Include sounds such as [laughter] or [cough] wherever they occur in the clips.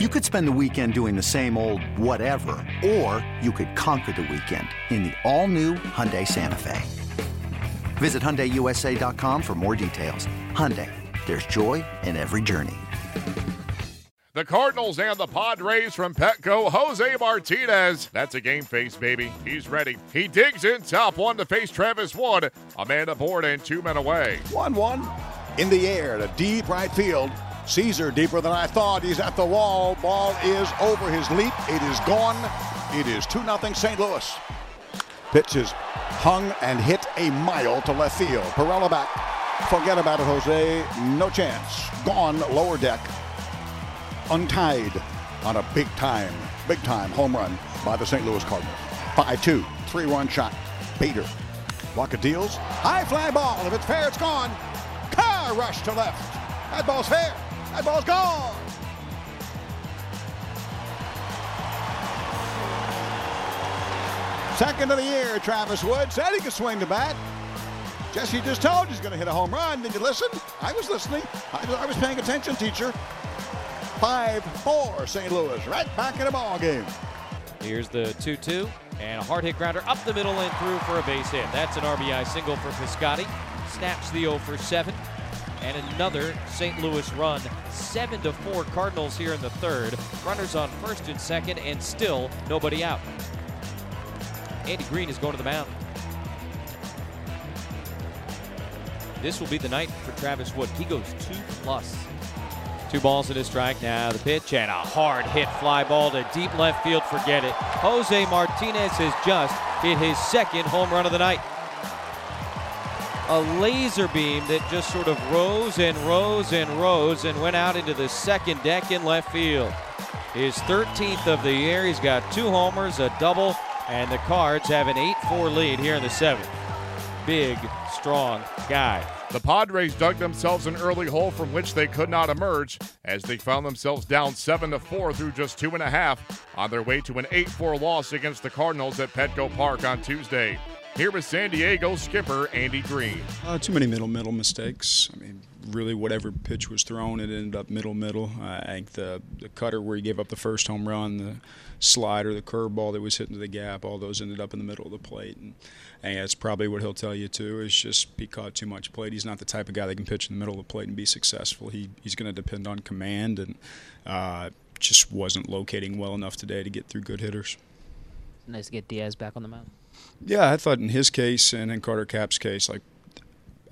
You could spend the weekend doing the same old whatever, or you could conquer the weekend in the all-new Hyundai Santa Fe. Visit HyundaiUSA.com for more details. Hyundai, there's joy in every journey. The Cardinals and the Padres from Petco. Jose Martinez. That's a game face, baby. He's ready. He digs in top one to face Travis Wood. A man aboard and two men away. 1 1 in the air to deep right field. Caesar deeper than I thought. He's at the wall. Ball is over his leap. It is gone. It is 2 0 St. Louis. Pitch is hung and hit a mile to left field. Pirela back. Forget about it, Jose. No chance. Gone lower deck. Untied on a big time, big time home run by the St. Louis Cardinals. 5 2, 3 1 shot. Bader. Walk of deals. High fly ball. If it's fair, it's gone. Car rush to left. That ball's fair. That ball's gone. Second of the year, Travis Wood said he could swing the bat. Jesse just told you he's going to hit a home run. Did you listen? I was listening. I, I was paying attention, teacher. 5-4 St. Louis, right back in the ball game. Here's the 2-2 and a hard hit grounder up the middle and through for a base hit. That's an RBI single for Piscotty. Snaps the 0 for 7 and another St. Louis run. 7 to 4 Cardinals here in the third. Runners on first and second, and still nobody out. Andy Green is going to the mound. This will be the night for Travis Wood. He goes two plus. Two balls and a strike. Now the pitch and a hard hit fly ball to deep left field. Forget it. Jose Martinez has just hit his second home run of the night a laser beam that just sort of rose and rose and rose and went out into the second deck in left field. His 13th of the year. He's got two homers, a double, and the Cards have an 8 4 lead here in the seventh. Big, strong guy. The Padres dug themselves an early hole from which they could not emerge as they found themselves down 7 to 4 through just two and a half on their way to an 8 4 loss against the Cardinals at Petco Park on Tuesday. Here is San Diego skipper Andy Green. Uh, too many middle middle mistakes. I mean, really, whatever pitch was thrown, it ended up middle middle. I think the the cutter where he gave up the first home run, the slider, the curveball that was hitting the gap, all those ended up in the middle of the plate. And, and that's probably what he'll tell you too. Is just he caught too much plate. He's not the type of guy that can pitch in the middle of the plate and be successful. He he's going to depend on command and uh, just wasn't locating well enough today to get through good hitters. Nice to get Diaz back on the mound. Yeah, I thought in his case and in Carter Capps' case, like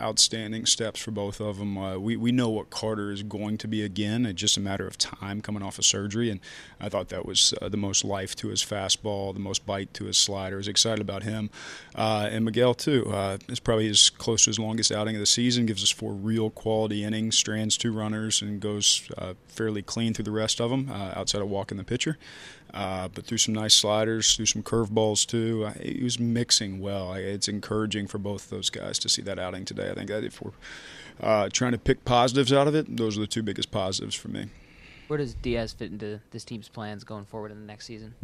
outstanding steps for both of them. Uh, we, we know what Carter is going to be again. It's just a matter of time coming off of surgery. And I thought that was uh, the most life to his fastball, the most bite to his slider. I was excited about him. Uh, and Miguel, too. Uh, it's probably as close to his longest outing of the season. Gives us four real quality innings, strands two runners, and goes uh, fairly clean through the rest of them uh, outside of walking the pitcher. But threw some nice sliders, threw some curveballs too. He was mixing well. It's encouraging for both those guys to see that outing today. I think that if we're uh, trying to pick positives out of it, those are the two biggest positives for me. Where does Diaz fit into this team's plans going forward in the next season?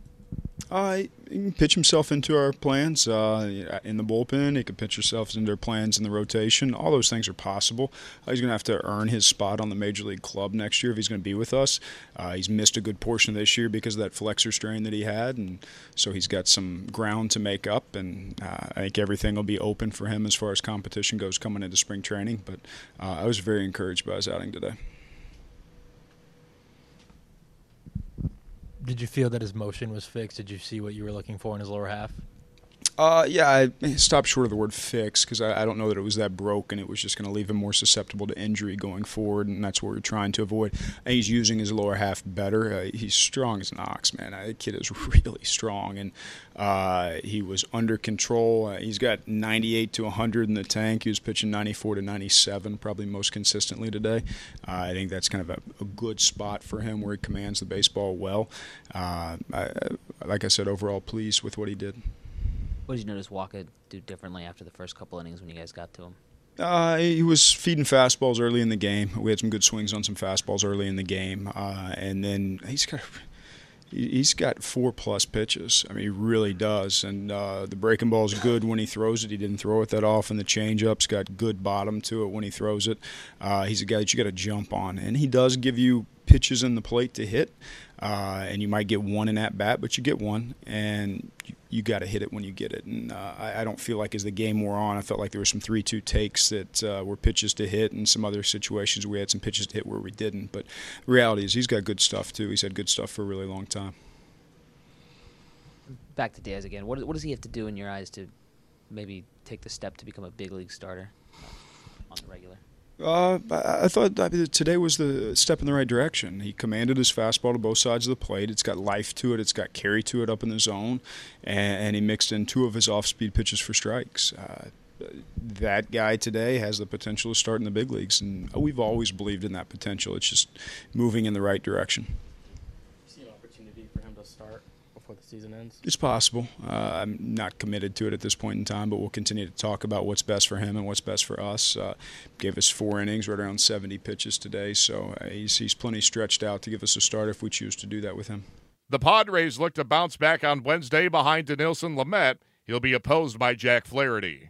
Uh, he can pitch himself into our plans uh, in the bullpen. He could pitch himself into our plans in the rotation. All those things are possible. Uh, he's going to have to earn his spot on the major league club next year if he's going to be with us. Uh, he's missed a good portion of this year because of that flexor strain that he had, and so he's got some ground to make up. And uh, I think everything will be open for him as far as competition goes coming into spring training. But uh, I was very encouraged by his outing today. Did you feel that his motion was fixed? Did you see what you were looking for in his lower half? Uh, yeah, I stopped short of the word fix because I, I, don't know that it was that broken. It was just going to leave him more susceptible to injury going forward, and that's what we're trying to avoid. And he's using his lower half better. Uh, he's strong as an ox, man. That kid is [laughs] really strong, and uh, he was under control. Uh, he's got 98 to 100 in the tank. He was pitching 94 to 97, probably most consistently today. Uh, I think that's kind of a, a, good spot for him where he commands the baseball well. I, like I said, overall pleased with what he did. What did you notice Wacha do differently after the first couple innings when you guys got to him? Uh, he was feeding fastballs early in the game. We had some good swings on some fastballs early in the game, uh, and then he's got he's got four plus pitches. I mean, he really does. And uh, the breaking ball is good when he throws it. He didn't throw it that often. The changeup's got good bottom to it when he throws it. Uh, he's a guy that you got to jump on, and he does give you pitches in the plate to hit, uh, and you might get one in at bat, but you get one, and you, you got to hit it when you get it. And uh, I, I, don't feel like as the game wore on, I felt like there were some three-two takes that uh, were pitches to hit, and some other situations we had some pitches to hit where we didn't. But reality is, he's got good stuff too. He's had good stuff for a really long time. Back to Diaz again. What, what does he have to do in your eyes to maybe take the step to become a big league starter on the regular? Uh, I thought today was the step in the right direction. He commanded his fastball to both sides of the plate. It's got life to it. It's got carry to it up in the zone, and, and he mixed in two of his off-speed pitches for strikes. Uh, that guy today has the potential to start in the big leagues, and we've always believed in that potential. It's just moving in the right direction. See an opportunity for him to start before the season ends? It's possible. Uh, I'm not committed to it at this point in time, but we'll continue to talk about what's best for him and what's best for us. Uh, gave us four innings, right around 70 pitches today, so uh, he's, he's plenty stretched out to give us a start if we choose to do that with him. The Padres look to bounce back on Wednesday behind Dinelson Lamet. He'll be opposed by Jack Flaherty.